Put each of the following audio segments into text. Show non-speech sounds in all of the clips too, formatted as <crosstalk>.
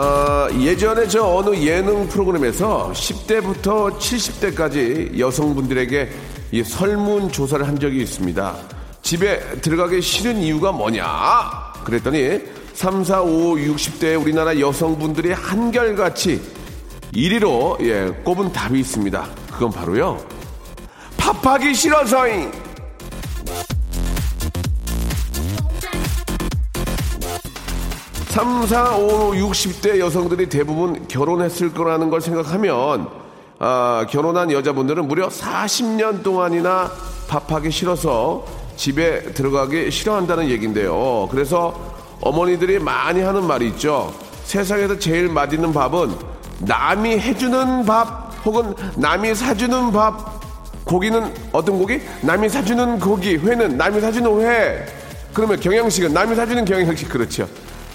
어, 예전에 저 어느 예능 프로그램에서 10대부터 70대까지 여성분들에게 이 설문 조사를 한 적이 있습니다. 집에 들어가기 싫은 이유가 뭐냐? 그랬더니 3, 4, 5, 60대 우리나라 여성분들이 한결같이 1위로 예, 꼽은 답이 있습니다. 그건 바로요. 밥하기 싫어서잉. 3, 4, 5, 60대 여성들이 대부분 결혼했을 거라는 걸 생각하면 아, 결혼한 여자분들은 무려 40년 동안이나 밥하기 싫어서 집에 들어가기 싫어한다는 얘기인데요. 그래서 어머니들이 많이 하는 말이 있죠. 세상에서 제일 맛있는 밥은 남이 해주는 밥 혹은 남이 사주는 밥 고기는 어떤 고기? 남이 사주는 고기, 회는 남이 사주는 회. 그러면 경양식은 남이 사주는 경양식 그렇죠.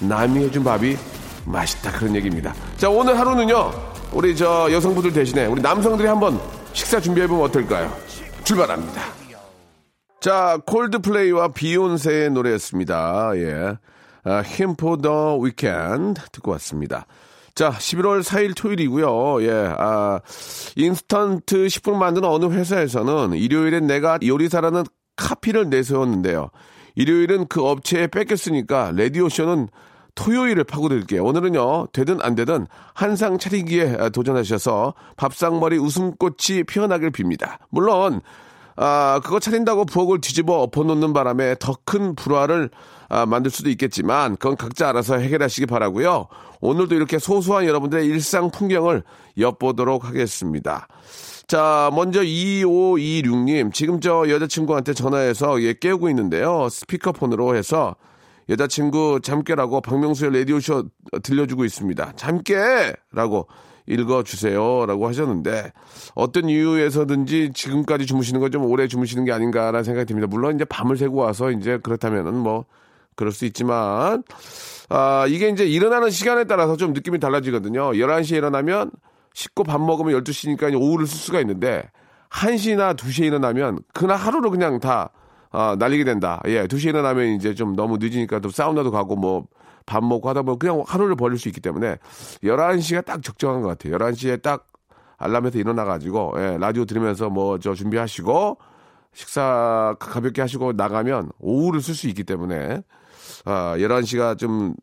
남이 해준 밥이 맛있다 그런 얘기입니다. 자 오늘 하루는요 우리 저 여성분들 대신에 우리 남성들이 한번 식사 준비해 보면 어떨까요? 출발합니다. 자 콜드플레이와 비욘세의 노래였습니다. 예, 아, the weekend 듣고 왔습니다. 자, 11월 4일 토요일이고요. 예, 아, 인스턴트 식품 만드는 어느 회사에서는 일요일엔 내가 요리사라는 카피를 내세웠는데요. 일요일은 그 업체에 뺏겼으니까 라디오쇼는 토요일을 파고들게요. 오늘은요, 되든 안 되든 한상 차리기에 도전하셔서 밥상머리 웃음꽃이 피어나길 빕니다. 물론, 아, 그거 차린다고 부엌을 뒤집어 엎어놓는 바람에 더 큰 불화를 아, 만들 수도 있겠지만 그건 각자 알아서 해결하시기 바라고요. 오늘도 이렇게 소소한 여러분들의 일상 풍경을 엿보도록 하겠습니다. 자, 먼저 2526님, 지금 저 여자친구한테 전화해서 얘 깨우고 있는데요. 스피커폰으로 해서 여자친구 잠 깨라고 박명수의 라디오쇼 들려주고 있습니다. 잠 깨! 라고 읽어주세요. 라고 하셨는데, 어떤 이유에서든지 지금까지 주무시는 건 좀 오래 주무시는 게 아닌가라는 생각이 듭니다. 물론 이제 밤을 새고 와서 이제 그렇다면은 뭐, 그럴 수 있지만, 아, 이게 이제 일어나는 시간에 따라서 좀 느낌이 달라지거든요. 11시에 일어나면 씻고 밥 먹으면 12시니까 오후를 쓸 수가 있는데, 1시나 2시에 일어나면 그날 하루를 그냥 다, 아, 날리게 된다. 예, 2시에 일어나면 이제 좀 너무 늦으니까 또 사우나도 가고 뭐, 밥 먹고 하다 보면 그냥 하루를 버릴 수 있기 때문에 11시가 딱 적정한 것 같아요. 11시에 딱 알람에서 일어나가지고, 예, 라디오 들으면서 뭐 저 준비하시고, 식사 가볍게 하시고 나가면 오후를 쓸 수 있기 때문에, 아, 11시가 좀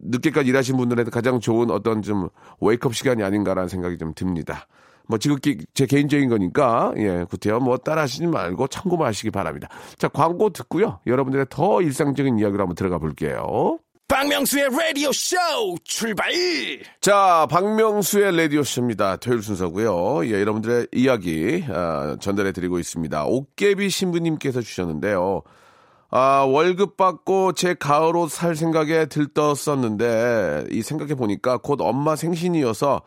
늦게까지 일하신 분들한테 가장 좋은 어떤 좀 웨이크업 시간이 아닌가라는 생각이 좀 듭니다. 뭐 지극히 제 개인적인 거니까 예, 구태여 뭐 따라하시지 말고 참고만 하시기 바랍니다. 자, 광고 듣고요. 여러분들의 더 일상적인 이야기로 한번 들어가 볼게요. 박명수의 Radio Show 출발. 자, 박명수의 라디오 쇼입니다. 토요일 순서고요. 예, 여러분들의 이야기 아, 전달해 드리고 있습니다. 옥개비 신부님께서 주셨는데요. 아, 월급 받고 제 가을 옷 살 생각에 들떴었는데 이 생각해 보니까 곧 엄마 생신이어서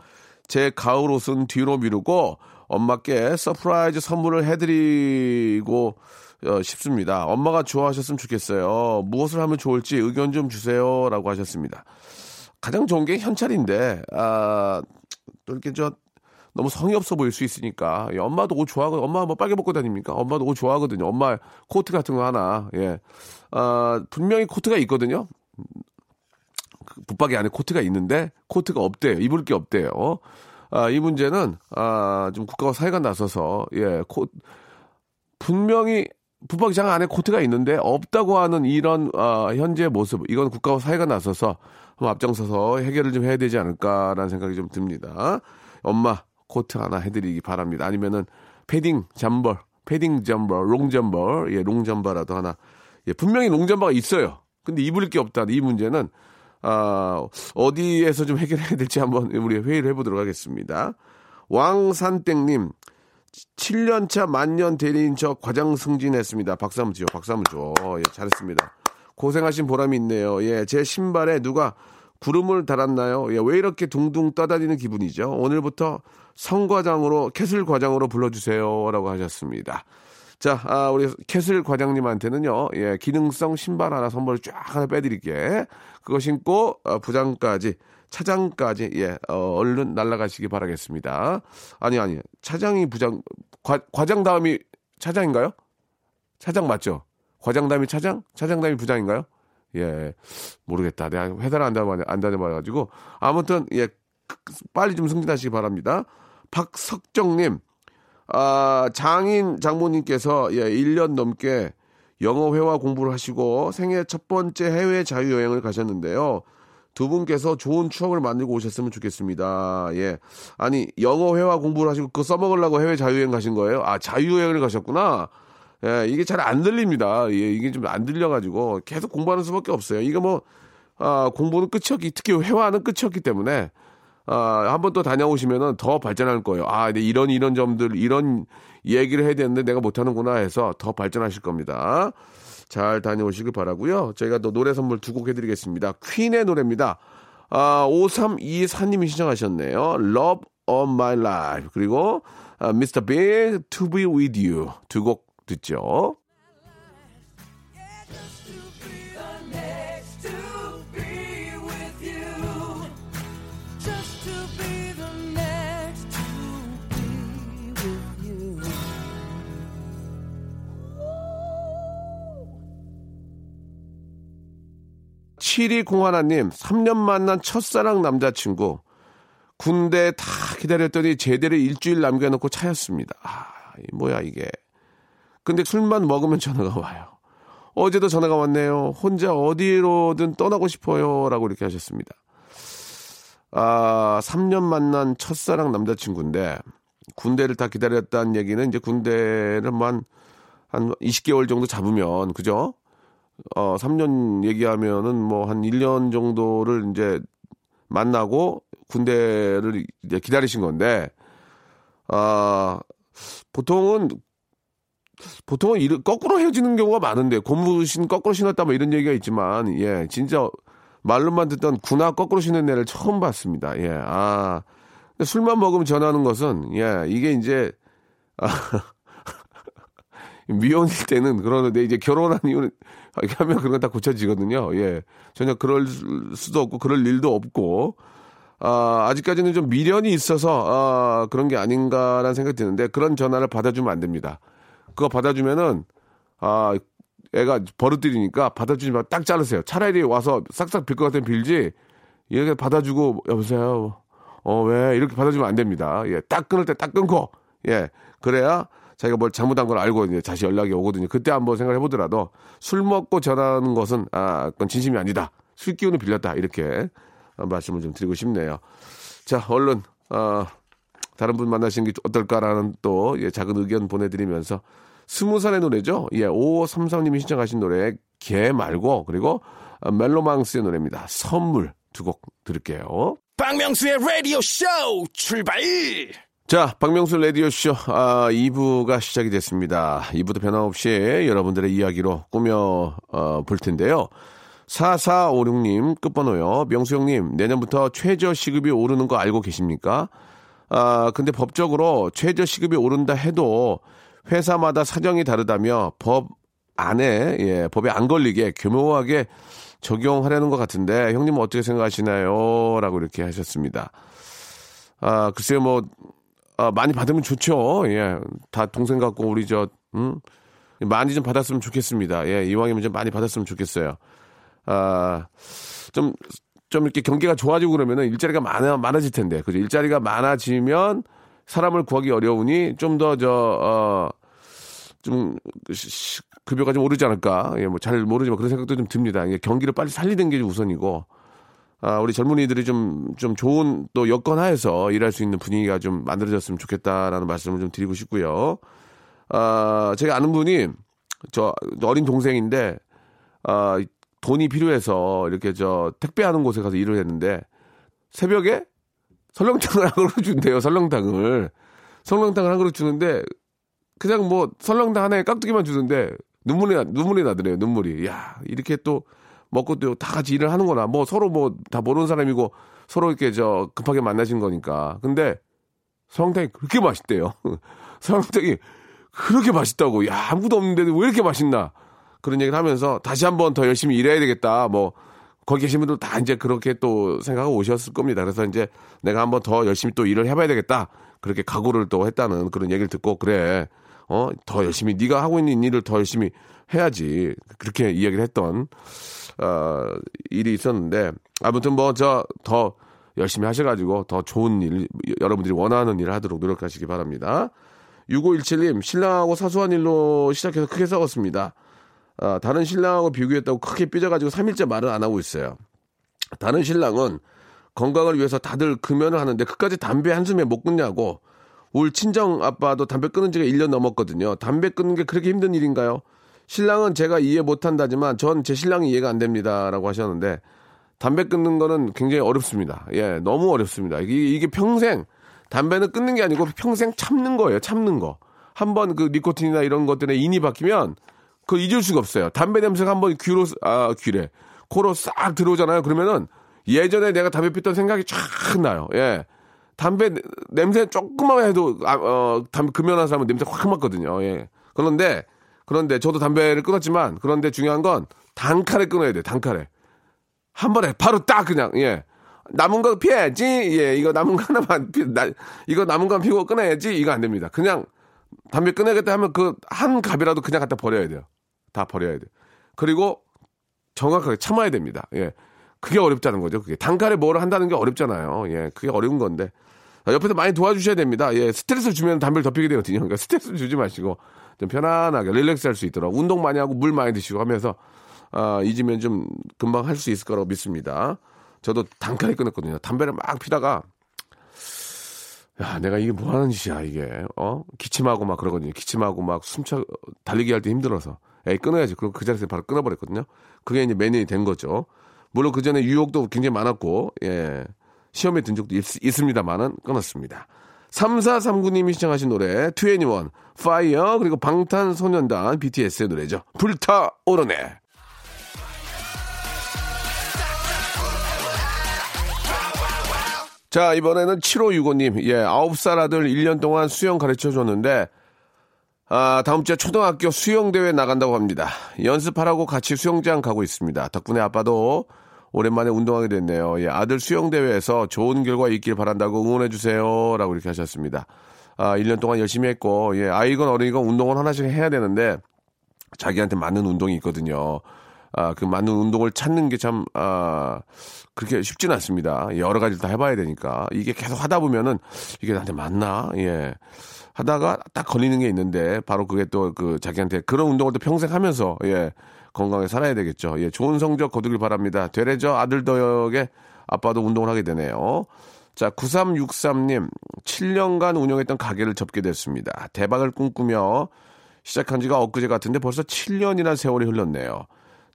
제 가을 옷은 뒤로 미루고 엄마께 surprise 선물을 해드리고 어, 싶습니다. 엄마가 좋아하셨으면 좋겠어요. 무엇을 하면 좋을지 의견 좀 주세요 라고 하셨습니다. 가장 좋은 게 현찰인데 아, 또 이렇게 저 너무 성의 없어 보일 수 있으니까 예, 엄마도 옷 좋아하고 엄마 뭐 빨개 벗고 다닙니까? 엄마도 옷 좋아하거든요. 엄마 코트 같은 거 하나 예, 아, 분명히 코트가 있거든요. 그 붙박이 안에 코트가 있는데 코트가 없대요. 입을 게 없대요. 아, 이 문제는 아, 좀 국가와 사회가 나서서 예, 코 분명히 붙박이장 안에 코트가 있는데 없다고 하는 이런 아, 현재 모습 이건 국가와 사회가 나서서 한번 앞장서서 해결을 좀 해야 되지 않을까라는 생각이 좀 듭니다. 엄마 코트 하나 해드리기 바랍니다. 아니면은 패딩 잠벌, 패딩 잠벌, long 잠벌, 예, long 잠바라도 하나. 예, 분명히 long 잠바가 있어요. 근데 입을 게 없다. 이 문제는 아, 어디에서 좀 해결해야 될지 한번 우리 회의를 해보도록 하겠습니다. 왕산땡님, 7년차 만년 대리인 저 과장 승진했습니다. 박수 한번 줘, 박수 한번 줘. 예, 잘했습니다. 고생하신 보람이 있네요. 예, 제 신발에 누가 구름을 달았나요? 예, 왜 이렇게 둥둥 떠다니는 기분이죠? 오늘부터 성과장으로, castle 과장으로 불러주세요. 라고 하셨습니다. 자, 아, 우리 castle 과장님한테는요, 예, 기능성 신발 하나 선물 쫙 하나 빼드릴게. 그거 신고, 어, 부장까지, 차장까지, 예, 어, 얼른 날아가시기 바라겠습니다. 아니, 아니, 차장이 부장, 과, 과장 다음이 차장인가요? 차장 맞죠? 과장 다음이 차장? 차장 다음이 부장인가요? 예, 모르겠다. 내가 회사를 안 다녀, 안 다녀봐가지고. 아무튼, 예, 빨리 좀 승진하시기 바랍니다. 박석정님, 아, 장인 장모님께서 예, 1년 넘게 영어 회화 공부를 하시고 생애 첫 번째 해외 자유여행을 가셨는데요. 두 분께서 좋은 추억을 만들고 오셨으면 좋겠습니다. 예. 아니, 영어 회화 공부를 하시고 그거 써먹으려고 해외 자유여행 가신 거예요? 아, 자유여행을 가셨구나. 예, 이게 잘 안 들립니다. 예, 이게 좀 안 들려가지고 계속 공부하는 수밖에 없어요. 이게 뭐, 아, 공부는 끝이었기, 특히 회화는 끝이었기 때문에 아, 한 번 또 다녀오시면은 더 발전할 거예요. 아, 이런 이런 점들 이런 얘기를 해야 되는데 내가 못하는구나 해서 더 발전하실 겁니다. 잘 다녀오시길 바라고요. 저희가 또 노래 선물 두 곡 해드리겠습니다. 퀸의 노래입니다. 아, 5324님이 신청하셨네요. Love of My Life 그리고 아, Mr. Big To Be With You 두 곡 듣죠. 7201님, 3년 만난 첫사랑 남자친구. 군대 다 기다렸더니 제대를 일주일 남겨놓고 차였습니다. 아, 이 뭐야, 이게. 근데 술만 먹으면 전화가 와요. 어제도 전화가 왔네요. 혼자 어디로든 떠나고 싶어요. 라고 이렇게 하셨습니다. 아, 3년 만난 첫사랑 남자친구인데, 군대를 다 기다렸다는 얘기는 이제 군대를 뭐 한, 한 20개월 정도 잡으면, 그죠? 어, 3년 얘기하면은 뭐 한 1년 정도를 이제 만나고 군대를 이제 기다리신 건데, 아, 보통은, 보통은 이르, 거꾸로 헤어지는 경우가 많은데, 고무신 거꾸로 신었다 뭐 이런 얘기가 있지만, 예, 진짜 말로만 듣던 군화 거꾸로 신는 애를 처음 봤습니다. 예, 아. 술만 먹으면 전하는 것은, 예, 이게 이제, 아, 미혼일 때는 그러는데 이제 결혼한 이유는 이렇게 하면 그런 건 다 고쳐지거든요. 예. 전혀 그럴 수도 없고 그럴 일도 없고 아, 아직까지는 좀 미련이 있어서 아, 그런 게 아닌가라는 생각이 드는데 그런 전화를 받아주면 안 됩니다. 그거 받아주면은 아, 애가 버릇들이니까 받아주지 마. 딱 자르세요. 차라리 와서 싹싹 빌 것 같으면 빌지 이렇게 받아주고 여보세요. 어, 왜? 이렇게 받아주면 안 됩니다. 예. 딱 끊을 때 딱 끊고 예. 그래야 자기가 뭘 잘못한 걸 알고 이제 다시 연락이 오거든요. 그때 한번 생각해 보더라도 술 먹고 전화하는 것은 아, 그건 진심이 아니다. 술 기운을 빌렸다. 이렇게 말씀을 좀 드리고 싶네요. 자, 얼른 어, 다른 분 만나시는 게 어떨까라는 또 예, 작은 의견 보내드리면서 스무 살의 노래죠. 예, 5533님이 신청하신 노래 개 말고 그리고 어, 멜로망스의 노래입니다. 선물 두 곡 들을게요. 박명수의 라디오 쇼 출발! 자, 박명수 라디오쇼, 아, 2부가 시작이 됐습니다. 2부도 변함없이 여러분들의 이야기로 꾸며, 어, 볼 텐데요. 4456님, 끝번호요. 명수 형님, 내년부터 최저 시급이 오르는 거 알고 계십니까? 아, 근데 법적으로 최저 시급이 오른다 해도 회사마다 사정이 다르다며 법 안에, 예, 법에 안 걸리게 교묘하게 적용하려는 것 같은데, 형님은 어떻게 생각하시나요? 라고 이렇게 하셨습니다. 아, 글쎄요, 뭐, 아, 많이 받으면 좋죠. 예. 다 동생 같고, 우리 저, 음? 많이 좀 받았으면 좋겠습니다. 예. 이왕이면 좀 많이 받았으면 좋겠어요. 아, 좀, 좀 이렇게 경기가 좋아지고 그러면은 일자리가 많아, 많아질 텐데. 그죠. 일자리가 많아지면 사람을 구하기 어려우니 좀 더, 저, 어, 좀, 시- 급여가 좀 오르지 않을까. 예, 뭐 잘 모르지만 그런 생각도 좀 듭니다. 예, 경기를 빨리 살리는 게 우선이고. 아, 우리 젊은이들이 좀, 좀 좋은 또 여건 하에서 일할 수 있는 분위기가 좀 만들어졌으면 좋겠다라는 말씀을 좀 드리고 싶고요. 아, 제가 아는 분이 저 어린 동생인데, 아, 돈이 필요해서 이렇게 저 택배하는 곳에 가서 일을 했는데, 새벽에 설렁탕을 <laughs> 한 그릇 준대요, 설렁탕을. 설렁탕을 한 그릇 주는데, 그냥 뭐 설렁탕 하나에 깍두기만 주는데, 눈물이, 나- 눈물이 나더래요, 눈물이. 야 이렇게 또 먹고 또 다 같이 일을 하는거나 뭐 서로 뭐 다 모르는 사람이고 서로 이렇게 저 급하게 만나신 거니까. 근데 설렁탕이 그렇게 맛있대요. <laughs> 설렁탕이 그렇게 맛있다고. 야, 아무도 없는데도 왜 이렇게 맛있나. 그런 얘기를 하면서 다시 한번 더 열심히 일해야 되겠다. 뭐, 거기 계신 분들 다 이제 그렇게 또 생각하고 오셨을 겁니다. 그래서 이제 내가 한번 더 열심히 또 일을 해봐야 되겠다. 그렇게 각오를 또 했다는 그런 얘기를 듣고 그래. 어, 더 열심히 네가 하고 있는 일을 더 열심히 해야지. 그렇게 이야기를 했던 어, 일이 있었는데 아무튼 뭐 저 더 열심히 하셔가지고 더 좋은 일 여러분들이 원하는 일을 하도록 노력하시기 바랍니다. 6517님 신랑하고 사소한 일로 시작해서 크게 싸웠습니다. 아, 다른 신랑하고 비교했다고 크게 삐져가지고 3일째 말을 안 하고 있어요. 다른 신랑은 건강을 위해서 다들 금연을 하는데 끝까지 담배 한숨에 못 끊냐고 울 친정 아빠도 담배 끊은 지가 1년 넘었거든요. 담배 끊는 게 그렇게 힘든 일인가요? 신랑은 제가 이해 못 한다지만 전 제 신랑이 이해가 안 됩니다. 라고 하셨는데 담배 끊는 거는 굉장히 어렵습니다. 예, 너무 어렵습니다. 이게, 이게 평생 담배는 끊는 게 아니고 평생 참는 거예요. 참는 거. 한번 그 니코틴이나 이런 것 때문에 인이 바뀌면 그걸 잊을 수가 없어요. 담배 냄새가 한번 귀로, 아, 귀래. 코로 싹 들어오잖아요. 그러면은 예전에 내가 담배 피던 생각이 쫙 나요. 예. 담배 냄새 조금만 해도, 아, 어, 담배 금연한 사람은 냄새 확 맡거든요. 예. 그런데, 그런데 저도 담배를 끊었지만, 그런데 중요한 건 단칼에 끊어야 돼, 단칼에. 한 번에 바로 딱 그냥, 예. 남은 거 피해야지. 예, 이거 남은 거 하나만 피, 나, 이거 남은 거 피고 끊어야지. 이거 안 됩니다. 그냥 담배 끊어야겠다 하면 그 한 갑이라도 그냥 갖다 버려야 돼요. 다 버려야 돼. 그리고 정확하게 참아야 됩니다. 예. 그게 어렵다는 거죠. 그게 단칼에 뭐를 한다는 게 어렵잖아요. 예. 그게 어려운 건데. 아, 옆에서 많이 도와주셔야 됩니다. 예. 스트레스 주면 담배를 덮이게 되거든요. 그러니까 스트레스 주지 마시고 좀 편안하게 릴렉스 할 수 있도록 운동 많이 하고 물 많이 드시고 하면서 아, 잊으면 좀 금방 할 수 있을 거라고 믿습니다. 저도 단칼에 끊었거든요. 담배를 막 피다가 야, 내가 이게 뭐 하는 짓이야, 이게. 어? 기침하고 막 그러거든요. 기침하고 막 숨차, 달리기 할 때 힘들어서. 에이, 끊어야지. 그리고 그 자리에서 바로 끊어버렸거든요. 그게 이제 매년이 된 거죠. 물론 그 전에 유혹도 굉장히 많았고, 예. 시험에 든 적도 있, 있습니다만은 끊었습니다. 3439님이 시청하신 노래, 2NE1, Fire, 그리고 방탄소년단 BTS의 노래죠. 불타오르네. 자, 이번에는 7565님. 예, 9살 아들 1년 동안 수영 가르쳐 줬는데, 아, 다음 주에 초등학교 수영대회 나간다고 합니다. 연습하라고 같이 수영장 가고 있습니다. 덕분에 아빠도 오랜만에 운동하게 됐네요. 예, 아들 수영대회에서 좋은 결과 있길 바란다고 응원해주세요. 라고 이렇게 하셨습니다. 아, 1년 동안 열심히 했고, 예, 아이건 어린이건 운동을 하나씩 해야 되는데, 자기한테 맞는 운동이 있거든요. 아, 그 맞는 운동을 찾는 게 참, 아, 그렇게 쉽지는 않습니다. 여러 가지를 다 해봐야 되니까. 이게 계속 하다 보면은 이게 나한테 맞나? 예. 하다가 딱 걸리는 게 있는데 바로 그게 또 그 자기한테 그런 운동을 또 평생 하면서 예. 건강하게 살아야 되겠죠. 예. 좋은 성적 거두길 바랍니다. 되레저 아들 덕에 아빠도 운동을 하게 되네요. 자, 9363님, 7년간 운영했던 가게를 접게 됐습니다. 대박을 꿈꾸며 시작한 지가 엊그제 같은데 벌써 7년이나 세월이 흘렀네요.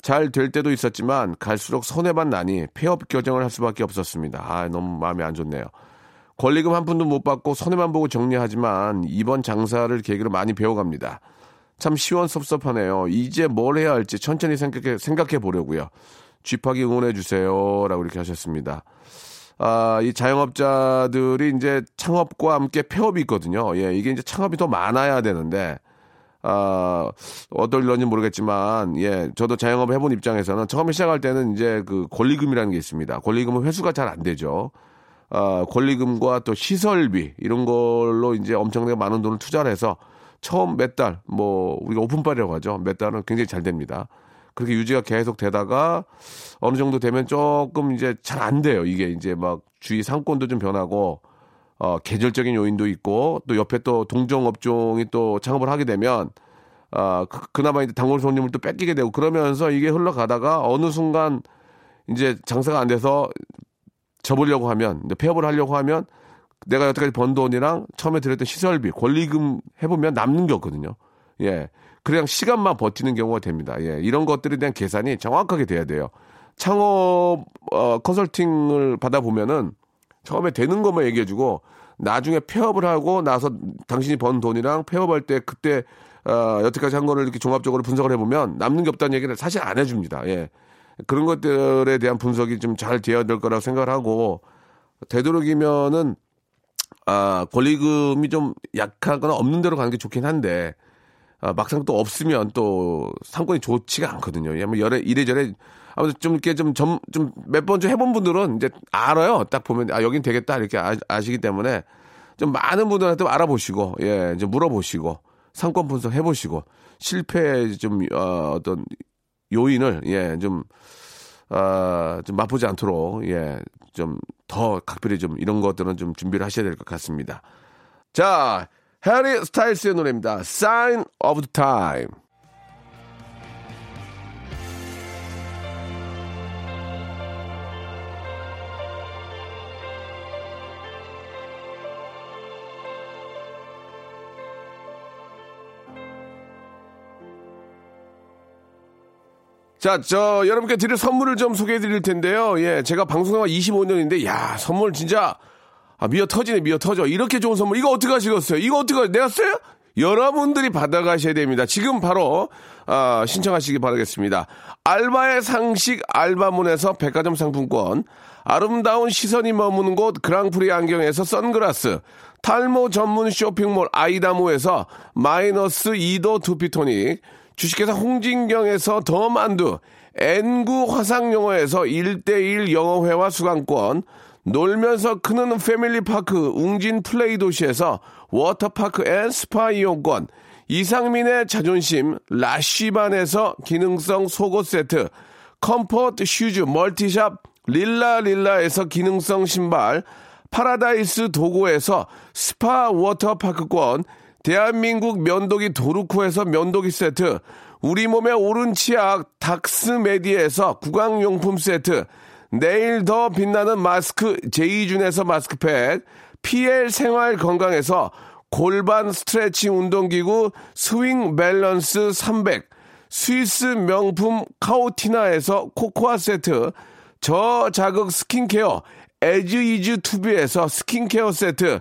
잘 될 때도 있었지만 갈수록 손해만 나니 폐업 결정을 할 수밖에 없었습니다. 아, 너무 마음이 안 좋네요. 권리금 한 푼도 못 받고 손해만 보고 정리하지만 이번 장사를 계기로 많이 배워갑니다. 참 시원섭섭하네요. 이제 뭘 해야 할지 천천히 생각해, 생각해 보려고요. 쥐파기 응원해 주세요. 라고 이렇게 하셨습니다. 아, 이 자영업자들이 이제 창업과 함께 폐업이 있거든요. 예, 이게 이제 창업이 더 많아야 되는데, 아, 어떨런지 모르겠지만, 예, 저도 자영업 해본 입장에서는 처음에 시작할 때는 이제 그 권리금이라는 게 있습니다. 권리금은 회수가 잘 안 되죠. 아, 권리금과 또 시설비, 이런 걸로 이제 엄청나게 많은 돈을 투자를 해서 처음 몇 달, 뭐, 우리가 오픈빨이라고 하죠. 몇 달은 굉장히 잘 됩니다. 그렇게 유지가 계속 되다가 어느 정도 되면 조금 이제 잘 안 돼요. 이게 이제 막 주위 상권도 좀 변하고 어, 계절적인 요인도 있고 또 옆에 또 동종 업종이 또 창업을 하게 되면 아, 그, 그나마 이제 단골 손님을 또 뺏기게 되고 그러면서 이게 흘러가다가 어느 순간 이제 장사가 안 돼서 접으려고 하면 폐업을 하려고 하면 내가 여태까지 번 돈이랑 처음에 들였던 시설비, 권리금 해보면 남는 게 없거든요. 예. 그냥 시간만 버티는 경우가 됩니다. 예. 이런 것들에 대한 계산이 정확하게 돼야 돼요. 창업, 어, 컨설팅을 받아보면은 처음에 되는 것만 얘기해주고 나중에 폐업을 하고 나서 당신이 번 돈이랑 폐업할 때 그때 어, 여태까지 한 거를 이렇게 종합적으로 분석을 해보면 남는 게 없다는 얘기를 사실 안 해줍니다. 예. 그런 것들에 대한 분석이 좀 잘 되어야 될 거라고 생각을 하고 되도록이면은 아 권리금이 좀 약하거나 없는 대로 가는 게 좋긴 한데 아, 막상 또 없으면 또 상권이 좋지가 않거든요. 예, 뭐 여래 이래저래 아무튼 좀 이렇게 좀좀좀몇 번 좀 해본 분들은 이제 알아요. 딱 보면 아 여긴 되겠다 이렇게 아, 시기 때문에 좀 많은 분들한테 알아보시고 예 이제 물어보시고 상권 분석 해보시고 실패 좀 어, 어떤 요인을 예 좀 아, 좀 맛보지 않도록 예 좀 더 각별히 좀 이런 것들은 좀 준비를 하셔야 될 것 같습니다. 자 해리 스타일스의 노래입니다. Sign of the Time. 자, 저, 여러분께 드릴 선물을 좀 소개해 드릴 텐데요. 예, 제가 방송한 25년인데, 야, 선물 진짜, 아, 미어 터지네, 미어 터져. 이렇게 좋은 선물, 이거 어떻게 하시겠어요? 이거 어떻게, 내가 써요? 여러분들이 받아가셔야 됩니다. 지금 바로, 아, 신청하시기 바라겠습니다. 알바의 상식 알바문에서 백화점 상품권, 아름다운 시선이 머무는 곳 그랑프리 안경에서 선글라스, 탈모 전문 쇼핑몰 아이다모에서 마이너스 2도 두피토닉, 주식회사 홍진경에서 더 만두, N구 화상영어에서 1대1 영어회화 수강권, 놀면서 크는 패밀리파크 웅진 플레이 도시에서 워터파크 and 스파 이용권, 이상민의 자존심 라쉬반에서 기능성 속옷 세트, comfort shoes multi shop 릴라릴라에서 기능성 신발, 파라다이스 도고에서 스파 워터파크권, 대한민국 면도기 도루코에서 면도기 세트, 우리 몸의 오른 치약 닥스메디에서 구강용품 세트, 내일 더 빛나는 마스크 제이준에서 마스크팩, PL 생활 건강에서 골반 스트레칭 운동기구 스윙 밸런스 300, 스위스 명품 카오티나에서 코코아 세트, 저자극 스킨케어 에즈이즈 투비에서 스킨케어 세트,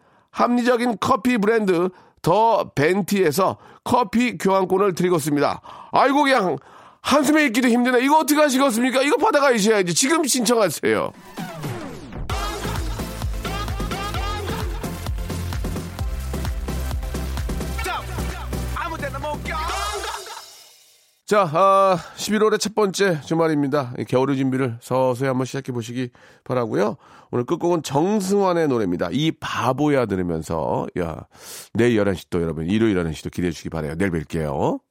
합리적인 커피 브랜드 더 벤티에서 커피 교환권을 드리고 있습니다. 아이고 그냥 한숨에 있기도 힘드네. 이거 어떻게 하시겠습니까? 이거 받아가셔야지. 지금 신청하세요. 자, 아, 11월의 첫 번째 주말입니다. 겨울의 준비를 서서히 한번 시작해 보시기 바라고요. 오늘 끝곡은 정승환의 노래입니다. 이 바보야 들으면서 야, 내일 11시 또 여러분 일요일 11시 또 기대해 주시기 바래요. 내일 뵐게요.